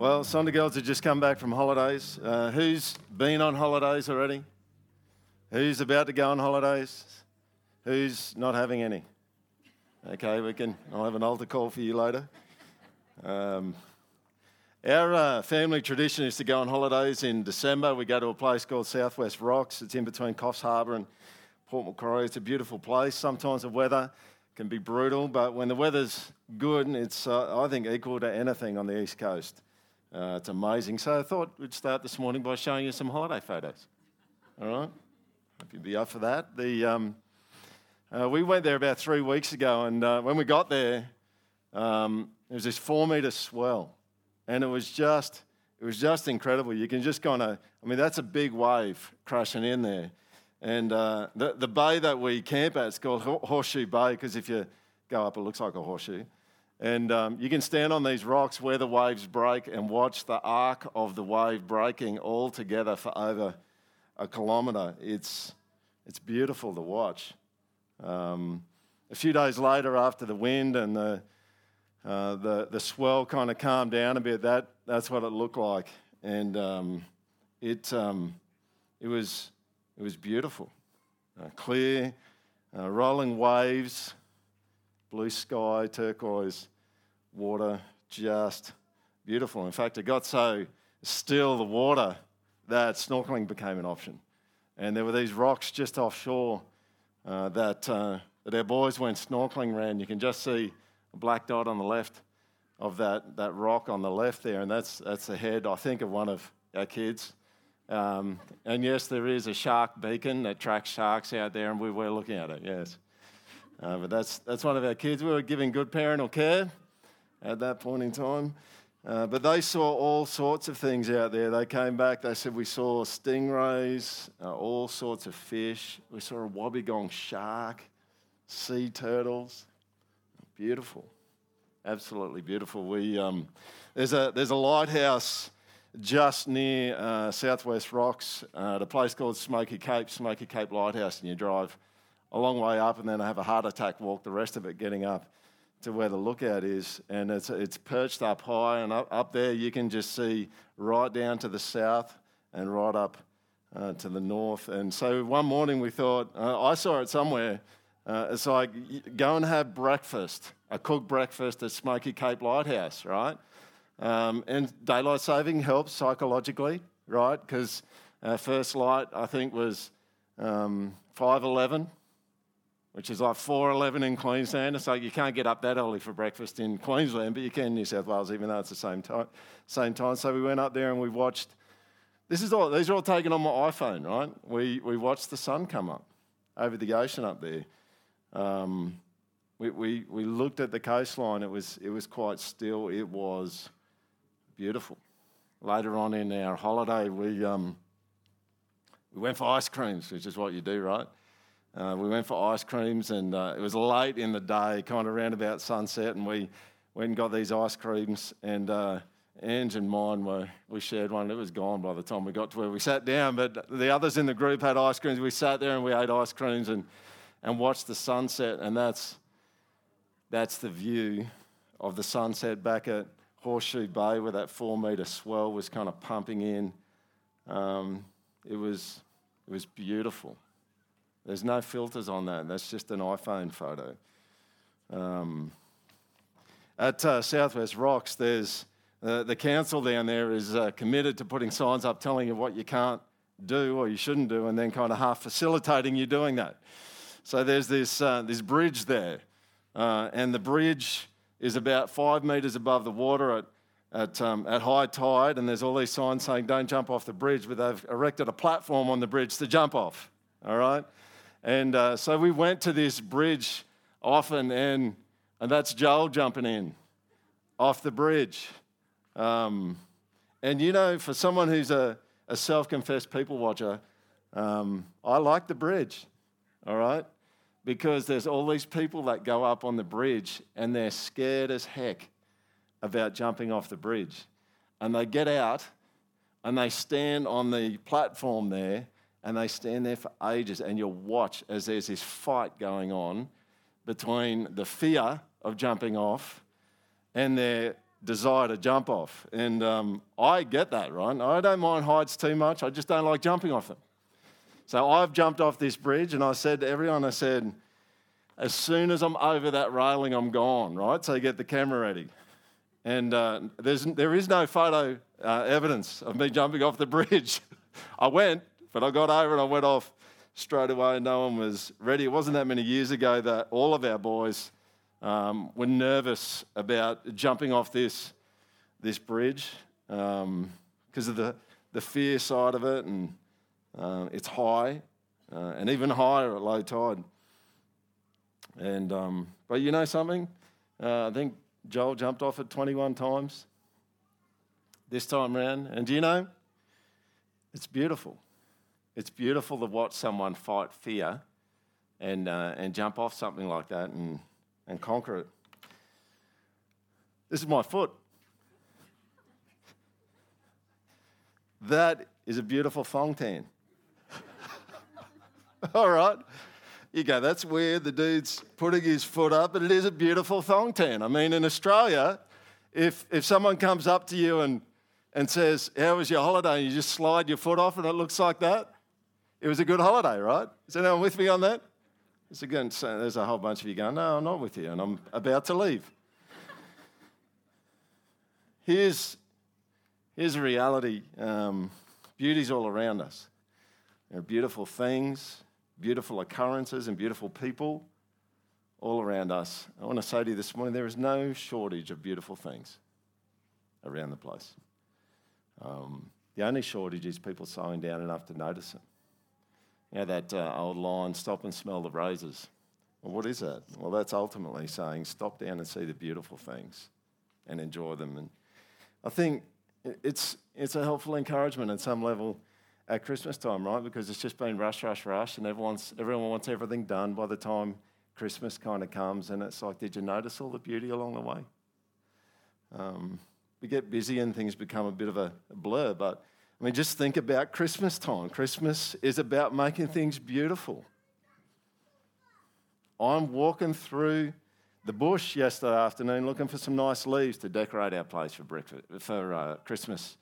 Well, Sonder girls have just come back from holidays. Uh, who's been on holidays already? Who's about to go on holidays? Who's not having any? Okay, we can. I'll have an altar call for you later. Um, our uh, family tradition is to go on holidays in December. We go to a place called Southwest Rocks. It's in between Coffs Harbour and Port Macquarie. It's a beautiful place. Sometimes the weather can be brutal, but when the weather's good, it's uh, I think equal to anything on the east coast. Uh, it's amazing. So I thought we'd start this morning by showing you some holiday photos. All right? Hope you'd be up for that. The, um, uh, we went there about three weeks ago, and uh, when we got there, um, there was this four metre swell, and it was just it was just incredible. You can just kind of, I mean, that's a big wave crashing in there. And uh, the, the bay that we camp at is called Horseshoe Bay because if you go up, it looks like a horseshoe. And um, you can stand on these rocks where the waves break and watch the arc of the wave breaking all together for over a kilometre. It's, it's beautiful to watch. Um, a few days later, after the wind and the, uh, the, the swell kind of calmed down a bit, that, that's what it looked like. And um, it, um, it, was, it was beautiful. Uh, clear, uh, rolling waves, blue sky, turquoise water, just beautiful. In fact, it got so still, the water, that snorkeling became an option. And there were these rocks just offshore uh, that, uh, that our boys went snorkeling around. You can just see a black dot on the left of that, that rock on the left there, and that's, that's the head, I think, of one of our kids. Um, and yes, there is a shark beacon that tracks sharks out there, and we were looking at it, yes. Uh, but that's, that's one of our kids. We were giving good parental care at that point in time. Uh, but they saw all sorts of things out there. They came back, they said, We saw stingrays, uh, all sorts of fish. We saw a wobbegong shark, sea turtles. Beautiful. Absolutely beautiful. We, um, there's, a, there's a lighthouse just near uh, Southwest Rocks at a place called Smoky Cape, Smoky Cape Lighthouse, and you drive a long way up and then I have a heart attack walk the rest of it getting up to where the lookout is, and it's, it's perched up high, and up, up there you can just see right down to the south and right up uh, to the north. And so one morning we thought, uh, I saw it somewhere, uh, it's like go and have breakfast, a cooked breakfast at Smoky Cape Lighthouse, right? Um, and daylight saving helps psychologically, right? Because uh, first light, I think, was um, 5.11 which is like 4.11 in Queensland. It's like you can't get up that early for breakfast in Queensland, but you can in New South Wales, even though it's the same time. Same time. So we went up there and we watched. This is all. These are all taken on my iPhone, right? We we watched the sun come up over the ocean up there. Um, we, we we looked at the coastline. It was it was quite still. It was beautiful. Later on in our holiday, we um, we went for ice creams, which is what you do, right? Uh, we went for ice creams, and uh, it was late in the day, kind of around about sunset, and we went and got these ice creams. And uh, Ange and mine were we shared one. It was gone by the time we got to where we sat down. But the others in the group had ice creams. We sat there and we ate ice creams and and watched the sunset. And that's that's the view of the sunset back at Horseshoe Bay, where that four metre swell was kind of pumping in. Um, it was it was beautiful. There's no filters on that. That's just an iPhone photo. Um, at uh, Southwest Rocks, there's uh, the council down there is uh, committed to putting signs up telling you what you can't do or you shouldn't do, and then kind of half facilitating you doing that. So there's this uh, this bridge there, uh, and the bridge is about five metres above the water at at, um, at high tide, and there's all these signs saying don't jump off the bridge, but they've erected a platform on the bridge to jump off. All right. And uh, so we went to this bridge often, and, and that's Joel jumping in off the bridge. Um, and you know, for someone who's a, a self confessed people watcher, um, I like the bridge, all right? Because there's all these people that go up on the bridge and they're scared as heck about jumping off the bridge. And they get out and they stand on the platform there and they stand there for ages, and you'll watch as there's this fight going on between the fear of jumping off and their desire to jump off. And um, I get that, right? I don't mind heights too much. I just don't like jumping off them. So I've jumped off this bridge and I said to everyone, I said, as soon as I'm over that railing, I'm gone, right? So get the camera ready. And uh, there's, there is no photo uh, evidence of me jumping off the bridge. I went, but I got over and I went off straight away. No one was ready. It wasn't that many years ago that all of our boys um, were nervous about jumping off this, this bridge because um, of the, the fear side of it, and uh, it's high uh, and even higher at low tide. And um, but you know something, uh, I think Joel jumped off it 21 times this time around, and do you know, it's beautiful. It's beautiful to watch someone fight fear and uh, and jump off something like that and and conquer it. This is my foot. That is a beautiful thong tan. All right. You go, that's weird. The dude's putting his foot up, but it is a beautiful thong tan. I mean, in Australia, if, if someone comes up to you and, and says, How was your holiday? and you just slide your foot off and it looks like that, it was a good holiday, right? Is anyone with me on that? It's again, there's a whole bunch of you going, No, I'm not with you, and I'm about to leave. here's, here's a reality um, beauty's all around us. There are beautiful things, beautiful occurrences, and beautiful people all around us. I want to say to you this morning there is no shortage of beautiful things around the place. Um, the only shortage is people slowing down enough to notice it. You know, that uh, old line, stop and smell the roses. Well, what is that? Well, that's ultimately saying stop down and see the beautiful things and enjoy them. And I think it's, it's a helpful encouragement at some level at Christmas time, right? Because it's just been rush, rush, rush, and everyone's, everyone wants everything done by the time Christmas kind of comes. And it's like, did you notice all the beauty along the way? Um, we get busy and things become a bit of a blur, but I mean, just think about Christmas time. Christmas is about making things beautiful. I'm walking through the bush yesterday afternoon looking for some nice leaves to decorate our place for breakfast for uh, Christmas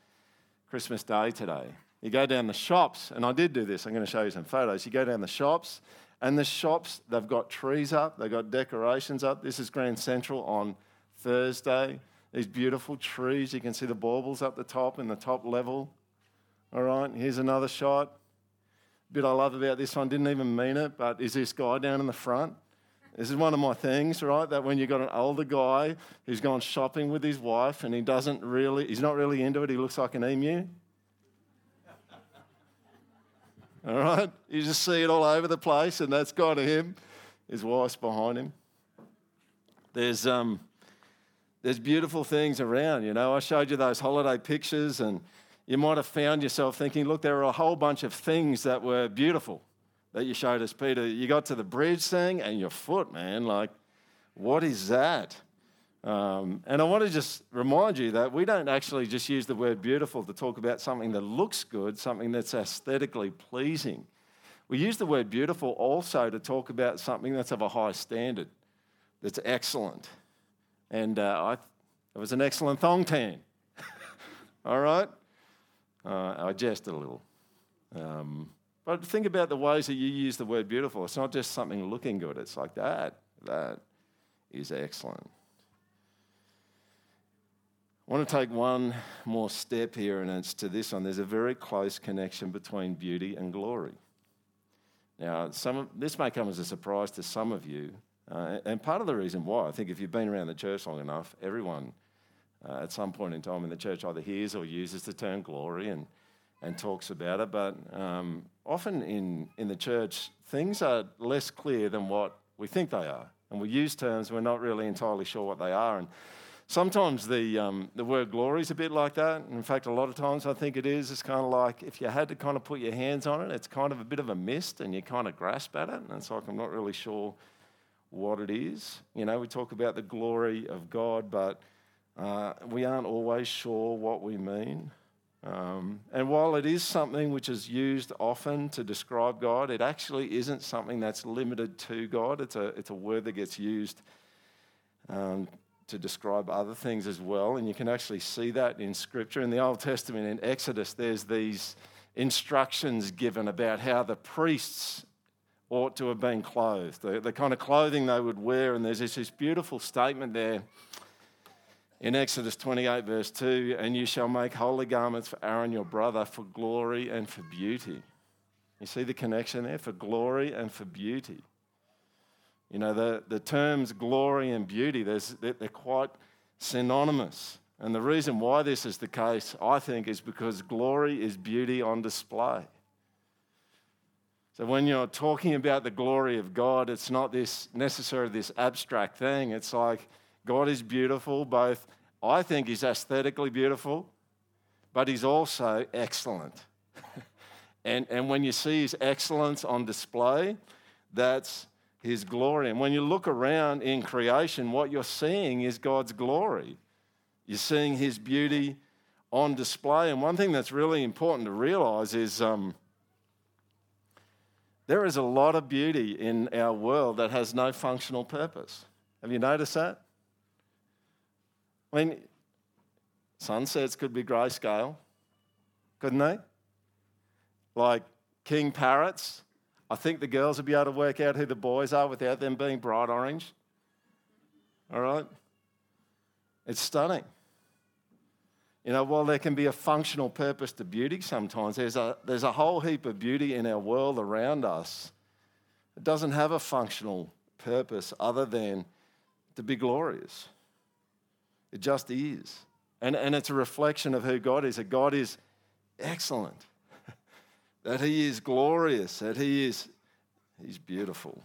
Christmas Day today. You go down the shops, and I did do this. I'm going to show you some photos. You go down the shops, and the shops they've got trees up, they've got decorations up. This is Grand Central on Thursday. These beautiful trees. You can see the baubles up the top in the top level. All right, here's another shot. Bit I love about this one, didn't even mean it, but is this guy down in the front? This is one of my things, right? That when you've got an older guy who's gone shopping with his wife and he doesn't really, he's not really into it, he looks like an emu. all right? You just see it all over the place, and that's kind of him. His wife's behind him. There's, um, there's beautiful things around, you know. I showed you those holiday pictures, and you might have found yourself thinking, look, there are a whole bunch of things that were beautiful that you showed us, Peter. You got to the bridge thing and your foot, man. Like, what is that? Um, and I want to just remind you that we don't actually just use the word beautiful to talk about something that looks good, something that's aesthetically pleasing. We use the word beautiful also to talk about something that's of a high standard, that's excellent. And uh, I, it was an excellent thong tan. All right? Uh, I jest a little. Um, but think about the ways that you use the word beautiful. It's not just something looking good, it's like that. That is excellent. I want to take one more step here, and it's to this one. There's a very close connection between beauty and glory. Now, some of, this may come as a surprise to some of you, uh, and part of the reason why, I think if you've been around the church long enough, everyone uh, at some point in time in the church either hears or uses the term glory and, and talks about it. But um, often in, in the church, things are less clear than what we think they are. And we use terms, we're not really entirely sure what they are. And sometimes the, um, the word glory is a bit like that. In fact, a lot of times I think it is. It's kind of like if you had to kind of put your hands on it, it's kind of a bit of a mist and you kind of grasp at it. And it's like, I'm not really sure what it is. You know, we talk about the glory of God, but uh, we aren't always sure what we mean. Um, and while it is something which is used often to describe God, it actually isn't something that's limited to God. It's a, it's a word that gets used um, to describe other things as well. And you can actually see that in Scripture. In the Old Testament, in Exodus, there's these instructions given about how the priests ought to have been clothed, the, the kind of clothing they would wear. And there's this, this beautiful statement there in Exodus 28, verse 2 And you shall make holy garments for Aaron your brother for glory and for beauty. You see the connection there? For glory and for beauty. You know, the, the terms glory and beauty, they're quite synonymous. And the reason why this is the case, I think, is because glory is beauty on display. So when you're talking about the glory of God, it's not this necessarily this abstract thing. It's like God is beautiful, both I think he's aesthetically beautiful, but he's also excellent. and, and when you see his excellence on display, that's his glory. And when you look around in creation, what you're seeing is God's glory. You're seeing his beauty on display. And one thing that's really important to realize is um, there is a lot of beauty in our world that has no functional purpose. Have you noticed that? I mean, sunsets could be grayscale, couldn't they? Like king parrots I think the girls would be able to work out who the boys are without them being bright orange. All right? It's stunning. You know, while there can be a functional purpose to beauty sometimes, there's a, there's a whole heap of beauty in our world around us. It doesn't have a functional purpose other than to be glorious. It just is. And, and it's a reflection of who God is, that God is excellent that He is glorious, that He is He's beautiful.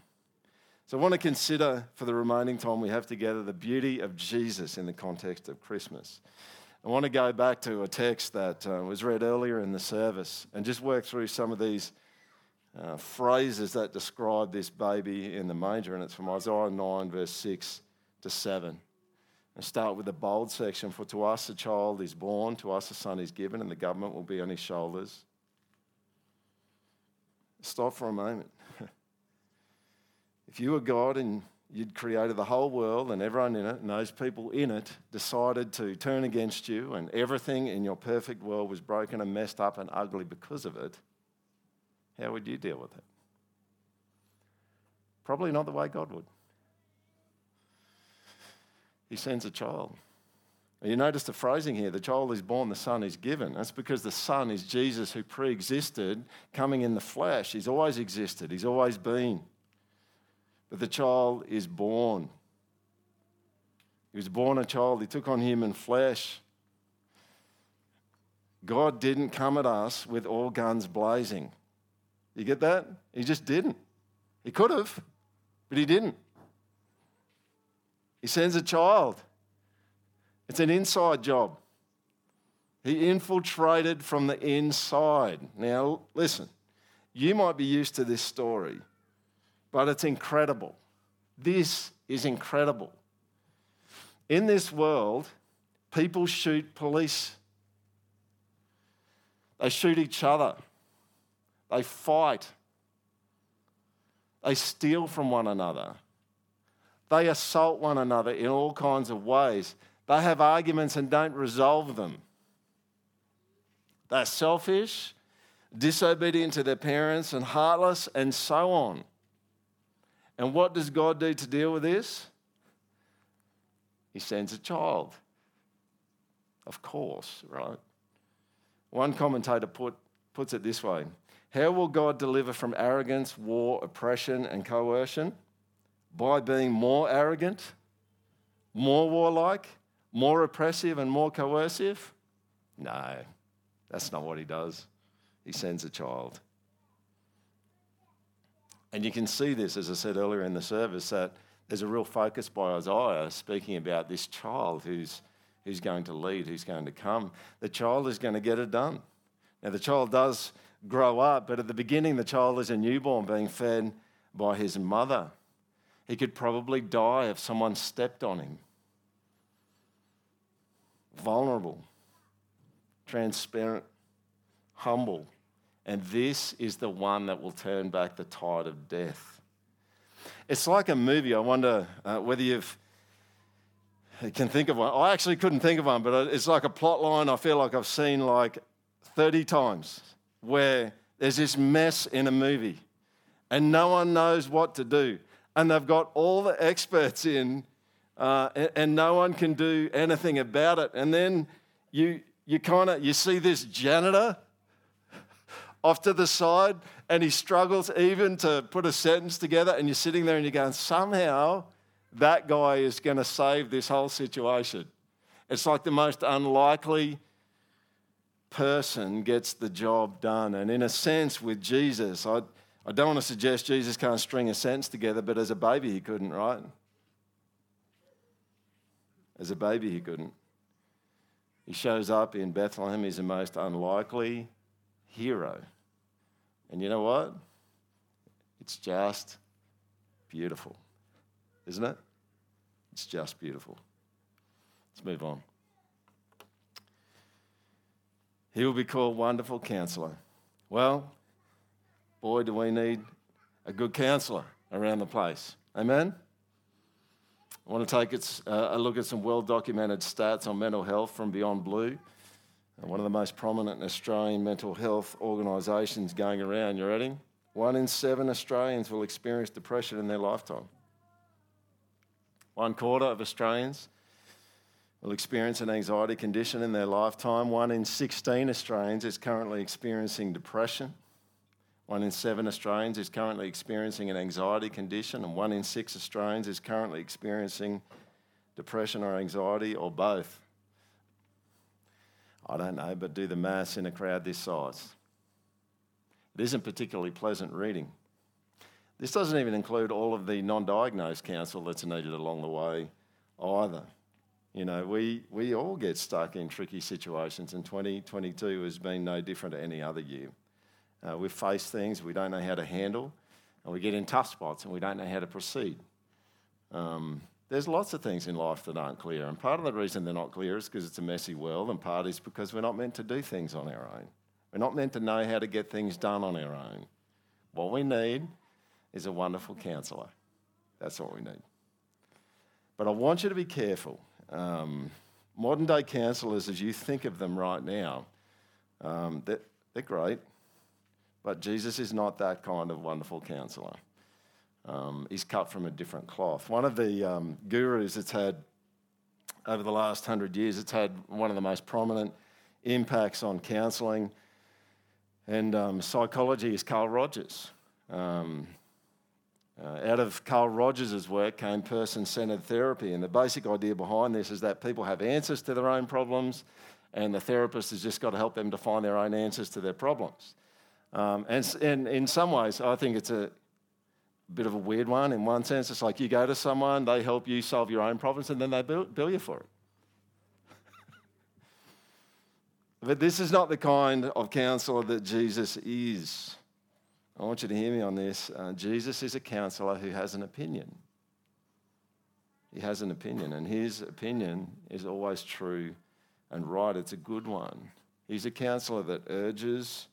So I want to consider for the remaining time we have together the beauty of Jesus in the context of Christmas. I want to go back to a text that uh, was read earlier in the service and just work through some of these uh, phrases that describe this baby in the manger, and it's from Isaiah 9, verse 6 to 7. And start with the bold section For to us a child is born, to us a son is given, and the government will be on his shoulders Stop for a moment. if you were God and you'd created the whole world and everyone in it, and those people in it decided to turn against you, and everything in your perfect world was broken and messed up and ugly because of it, how would you deal with it? Probably not the way God would. He sends a child. And You notice the phrasing here the child is born, the son is given. That's because the son is Jesus who pre existed, coming in the flesh. He's always existed, he's always been. But the child is born. He was born a child, he took on human flesh. God didn't come at us with all guns blazing. You get that? He just didn't. He could have, but he didn't. He sends a child. It's an inside job. He infiltrated from the inside. Now, listen, you might be used to this story, but it's incredible. This is incredible. In this world, people shoot police, they shoot each other, they fight, they steal from one another, they assault one another in all kinds of ways. They have arguments and don't resolve them. They're selfish, disobedient to their parents, and heartless, and so on. And what does God do to deal with this? He sends a child. Of course, right? One commentator put, puts it this way How will God deliver from arrogance, war, oppression, and coercion? By being more arrogant, more warlike, more oppressive and more coercive? No, that's not what he does. He sends a child. And you can see this, as I said earlier in the service, that there's a real focus by Isaiah speaking about this child who's, who's going to lead, who's going to come. The child is going to get it done. Now, the child does grow up, but at the beginning, the child is a newborn being fed by his mother. He could probably die if someone stepped on him vulnerable, transparent, humble. And this is the one that will turn back the tide of death. It's like a movie. I wonder uh, whether you've can think of one. I actually couldn't think of one, but it's like a plot line I feel like I've seen like 30 times where there's this mess in a movie and no one knows what to do. And they've got all the experts in uh, and, and no one can do anything about it. And then you, you kind of, you see this janitor off to the side and he struggles even to put a sentence together and you're sitting there and you're going, somehow that guy is going to save this whole situation. It's like the most unlikely person gets the job done. And in a sense, with Jesus, I, I don't want to suggest Jesus can't string a sentence together, but as a baby, he couldn't, right? As a baby, he couldn't. He shows up in Bethlehem. He's the most unlikely hero. And you know what? It's just beautiful, isn't it? It's just beautiful. Let's move on. He will be called Wonderful Counselor. Well, boy, do we need a good counselor around the place. Amen? I want to take uh, a look at some well documented stats on mental health from Beyond Blue, uh, one of the most prominent Australian mental health organisations going around. You ready? One in seven Australians will experience depression in their lifetime. One quarter of Australians will experience an anxiety condition in their lifetime. One in 16 Australians is currently experiencing depression. One in seven Australians is currently experiencing an anxiety condition, and one in six Australians is currently experiencing depression or anxiety or both. I don't know, but do the maths in a crowd this size. It isn't particularly pleasant reading. This doesn't even include all of the non diagnosed counsel that's needed along the way either. You know, we, we all get stuck in tricky situations, and 2022 has been no different to any other year. Uh, we face things we don't know how to handle, and we get in tough spots and we don't know how to proceed. Um, there's lots of things in life that aren't clear, and part of the reason they're not clear is because it's a messy world, and part is because we're not meant to do things on our own. We're not meant to know how to get things done on our own. What we need is a wonderful counsellor. That's what we need. But I want you to be careful um, modern day counsellors, as you think of them right now, um, they're, they're, great, but Jesus is not that kind of wonderful counsellor. Um, he's cut from a different cloth. One of the um, gurus that's had, over the last hundred years, it's had one of the most prominent impacts on counselling and um, psychology is Carl Rogers. Um, uh, out of Carl Rogers' work came person centered therapy. And the basic idea behind this is that people have answers to their own problems, and the therapist has just got to help them to find their own answers to their problems. Um, and, and in some ways, I think it's a bit of a weird one. In one sense, it's like you go to someone, they help you solve your own problems, and then they bill, bill you for it. but this is not the kind of counselor that Jesus is. I want you to hear me on this. Uh, Jesus is a counselor who has an opinion. He has an opinion, and his opinion is always true and right. It's a good one. He's a counselor that urges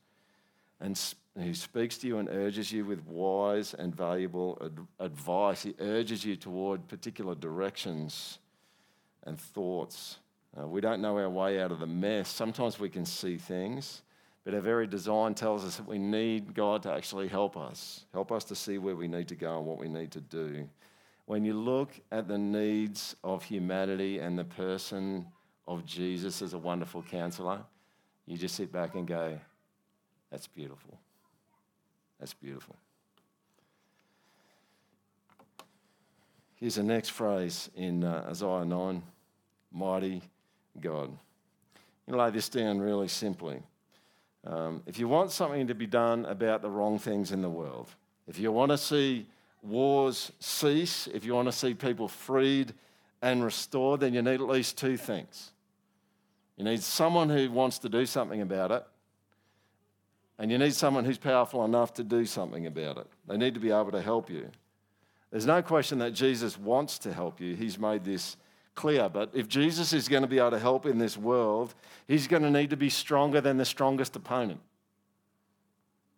and he speaks to you and urges you with wise and valuable ad- advice. He urges you toward particular directions and thoughts. Uh, we don't know our way out of the mess. Sometimes we can see things, but our very design tells us that we need God to actually help us, help us to see where we need to go and what we need to do. When you look at the needs of humanity and the person of Jesus as a wonderful counselor, you just sit back and go, that's beautiful. That's beautiful. Here's the next phrase in uh, Isaiah 9 Mighty God. You lay this down really simply. Um, if you want something to be done about the wrong things in the world, if you want to see wars cease, if you want to see people freed and restored, then you need at least two things. You need someone who wants to do something about it, and you need someone who's powerful enough to do something about it. They need to be able to help you. There's no question that Jesus wants to help you. He's made this clear. But if Jesus is going to be able to help in this world, he's going to need to be stronger than the strongest opponent.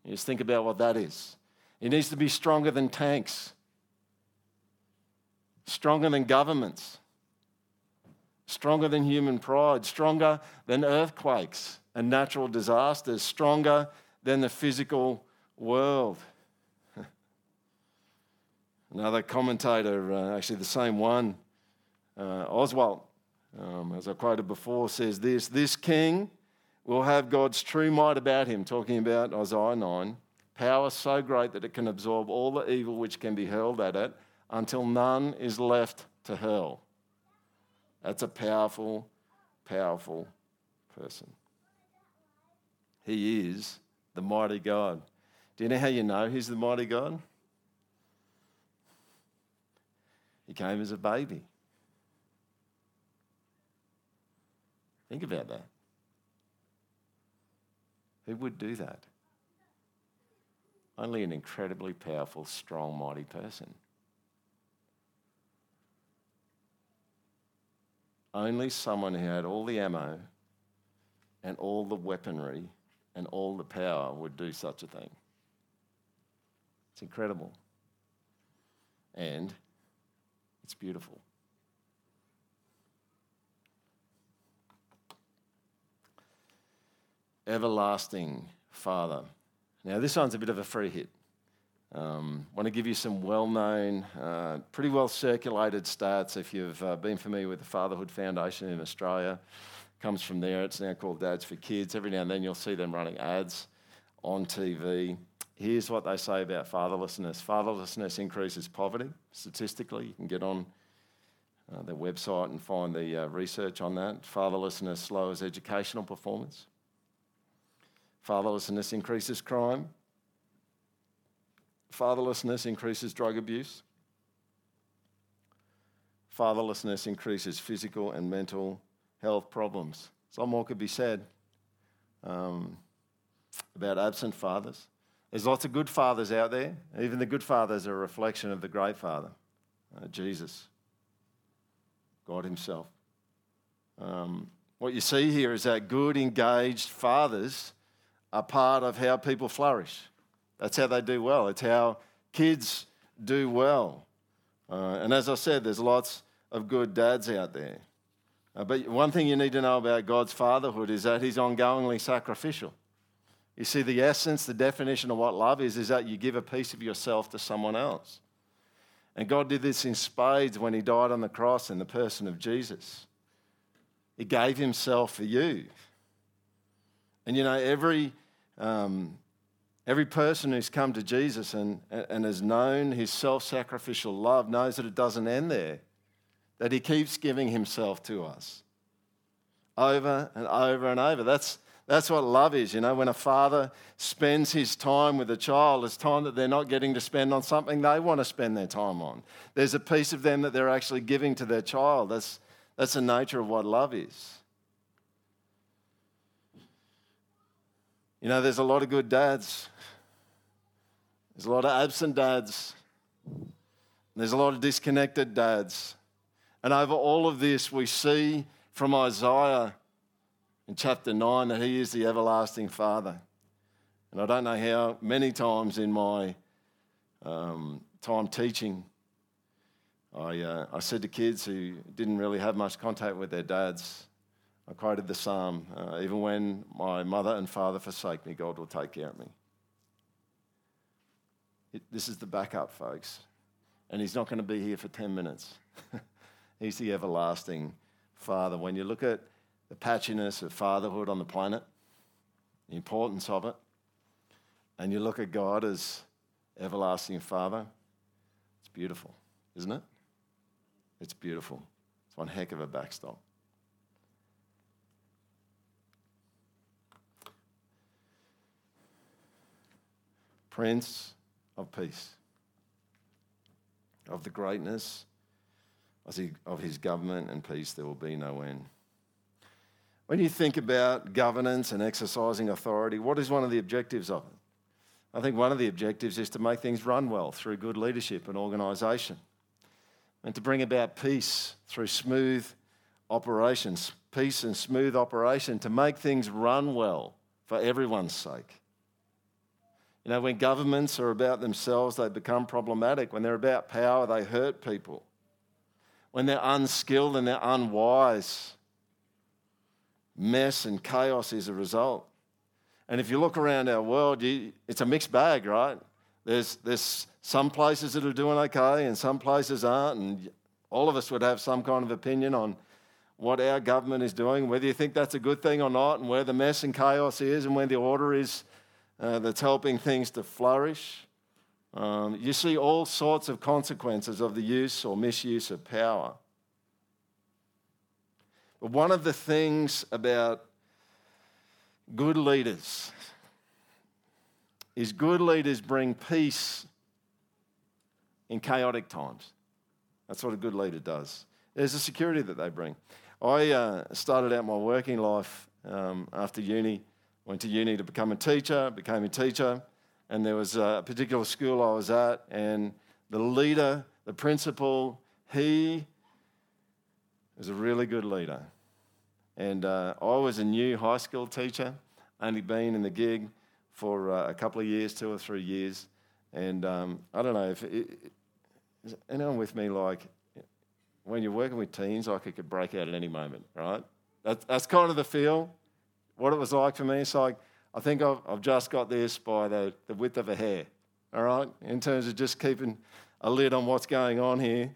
You just think about what that is. He needs to be stronger than tanks, stronger than governments, stronger than human pride, stronger than earthquakes and natural disasters, stronger than the physical world. Another commentator, uh, actually the same one, uh, Oswalt, um, as I quoted before, says this This king will have God's true might about him, talking about Isaiah 9, power so great that it can absorb all the evil which can be hurled at it until none is left to hurl. That's a powerful, powerful person. He is the mighty God. Do you know how you know he's the mighty God? He came as a baby. Think about that. Who would do that? Only an incredibly powerful, strong, mighty person. Only someone who had all the ammo and all the weaponry and all the power would do such a thing. It's incredible. And it's beautiful. Everlasting Father. Now, this one's a bit of a free hit. Um, want to give you some well known, uh, pretty well circulated stats if you've uh, been familiar with the Fatherhood Foundation in Australia. Comes from there. It's now called Dads for Kids. Every now and then you'll see them running ads on TV. Here's what they say about fatherlessness fatherlessness increases poverty statistically. You can get on uh, their website and find the uh, research on that. Fatherlessness lowers educational performance. Fatherlessness increases crime. Fatherlessness increases drug abuse. Fatherlessness increases physical and mental health problems. Some more could be said um, about absent fathers. There's lots of good fathers out there. Even the good fathers are a reflection of the great father, uh, Jesus, God Himself. Um, what you see here is that good, engaged fathers are part of how people flourish. That's how they do well. It's how kids do well. Uh, and as I said, there's lots of good dads out there. Uh, but one thing you need to know about God's fatherhood is that He's ongoingly sacrificial. You see, the essence, the definition of what love is, is that you give a piece of yourself to someone else. And God did this in spades when He died on the cross in the person of Jesus. He gave Himself for you. And you know, every um, every person who's come to Jesus and, and has known his self sacrificial love knows that it doesn't end there, that he keeps giving himself to us over and over and over. That's, that's what love is. You know, when a father spends his time with a child, it's time that they're not getting to spend on something they want to spend their time on. There's a piece of them that they're actually giving to their child. That's, that's the nature of what love is. You know, there's a lot of good dads, there's a lot of absent dads, there's a lot of disconnected dads. And over all of this, we see from Isaiah in chapter 9 that he is the everlasting Father. And I don't know how many times in my um, time teaching, I, uh, I said to kids who didn't really have much contact with their dads, I quoted the psalm uh, even when my mother and father forsake me, God will take care of me. It, this is the backup, folks. And He's not going to be here for 10 minutes. he's the everlasting Father. When you look at the patchiness of fatherhood on the planet, the importance of it, and you look at God as everlasting Father, it's beautiful, isn't it? It's beautiful. It's one heck of a backstop. Prince of Peace, of the greatness of his government and peace, there will be no end. When you think about governance and exercising authority, what is one of the objectives of it? I think one of the objectives is to make things run well through good leadership and organisation, and to bring about peace through smooth operations, peace and smooth operation, to make things run well for everyone's sake. You know, when governments are about themselves, they become problematic. When they're about power, they hurt people. When they're unskilled and they're unwise. Mess and chaos is a result. And if you look around our world, you, it's a mixed bag, right? There's, there's some places that are doing okay and some places aren't. And all of us would have some kind of opinion on what our government is doing, whether you think that's a good thing or not, and where the mess and chaos is, and where the order is uh, that's helping things to flourish. Um, you see all sorts of consequences of the use or misuse of power. But one of the things about good leaders is good leaders bring peace in chaotic times. That's what a good leader does. There's a security that they bring. I uh, started out my working life um, after uni, went to uni to become a teacher, became a teacher, and there was a particular school I was at, and the leader, the principal, he was a really good leader. And uh, I was a new high school teacher, only been in the gig for uh, a couple of years, two or three years. And um, I don't know if it, is anyone with me like when you're working with teens, like it could break out at any moment, right? That's, that's kind of the feel, what it was like for me. It's like, I think I've, I've just got this by the, the width of a hair, all right, in terms of just keeping a lid on what's going on here.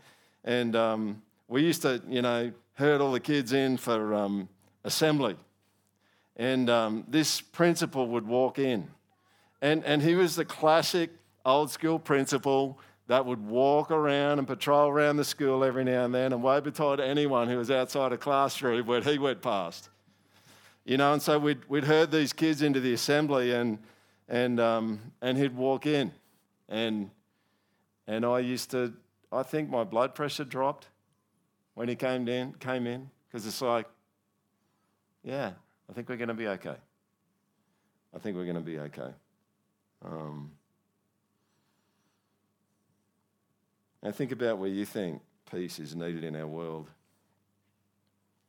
And um, we used to, you know, herd all the kids in for um, assembly. And um, this principal would walk in. And, and he was the classic old school principal that would walk around and patrol around the school every now and then and wave beside anyone who was outside a classroom where he went past. You know, and so we'd, we'd herd these kids into the assembly and, and, um, and he'd walk in. And, and I used to, I think my blood pressure dropped when he came in, came in, because it's like, yeah, I think we're going to be okay. I think we're going to be okay. Um, and think about where you think peace is needed in our world.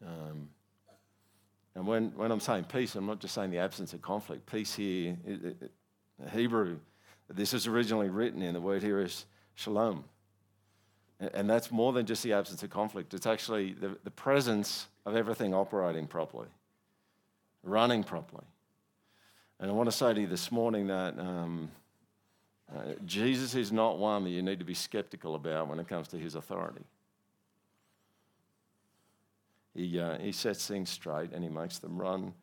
Um, and when, when I'm saying peace, I'm not just saying the absence of conflict. Peace here, it, it, Hebrew, this is originally written in, the word here is shalom. And, that's more than just the absence of conflict, it's actually the, the presence of everything operating properly, running properly. And I want to say to you this morning that um, uh, Jesus is not one that you need to be skeptical about when it comes to his authority. He, uh, he sets things straight and he makes them run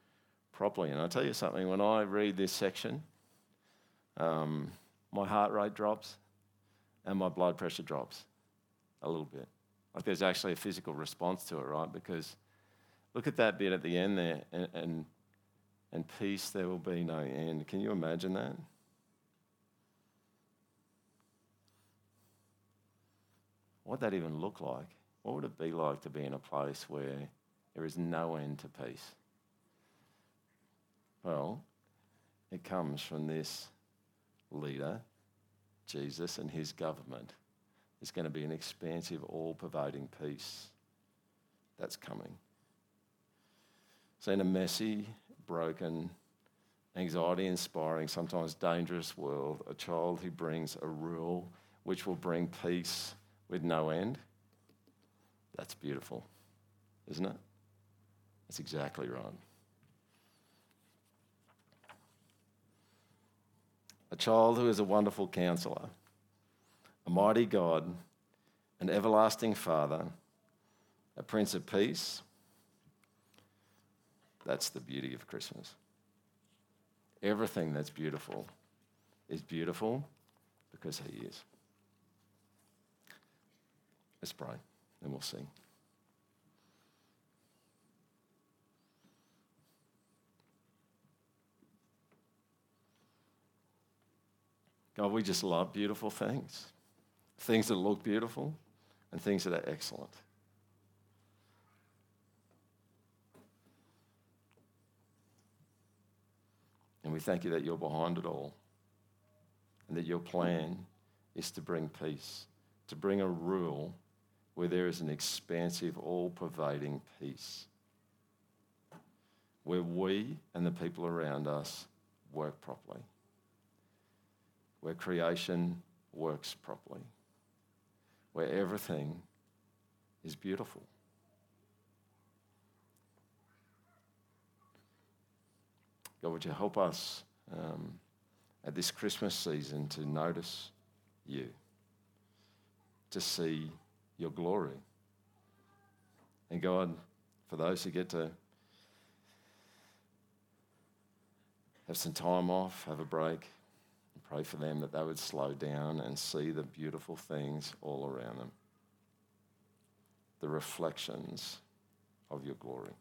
properly. And I'll tell you something, when I read this section, um, my heart rate drops and my blood pressure drops a little bit. Like there's actually a physical response to it, right? Because look at that bit at the end there, and, and, and peace there will be no end. Can you imagine that? What that even look like? What would it be like to be in a place where there is no end to peace? Well, it comes from this leader, Jesus, and his government. There's going to be an expansive, all pervading peace that's coming. So, in a messy, broken, anxiety inspiring, sometimes dangerous world, a child who brings a rule which will bring peace with no end. That's beautiful, isn't it? That's exactly right. A child who is a wonderful counselor, a mighty God, an everlasting Father, a Prince of Peace. That's the beauty of Christmas. Everything that's beautiful is beautiful because He is. Let's pray and we'll sing. God, we just love beautiful things. Things that look beautiful and things that are excellent. And we thank you that you're behind it all and that your plan is to bring peace, to bring a rule where there is an expansive, all pervading peace, where we and the people around us work properly, where creation works properly, where everything is beautiful. God, would you help us um, at this Christmas season to notice you, to see your glory. And God, for those who get to have some time off, have a break, and pray for them that they would slow down and see the beautiful things all around them, the reflections of your glory.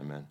Amen.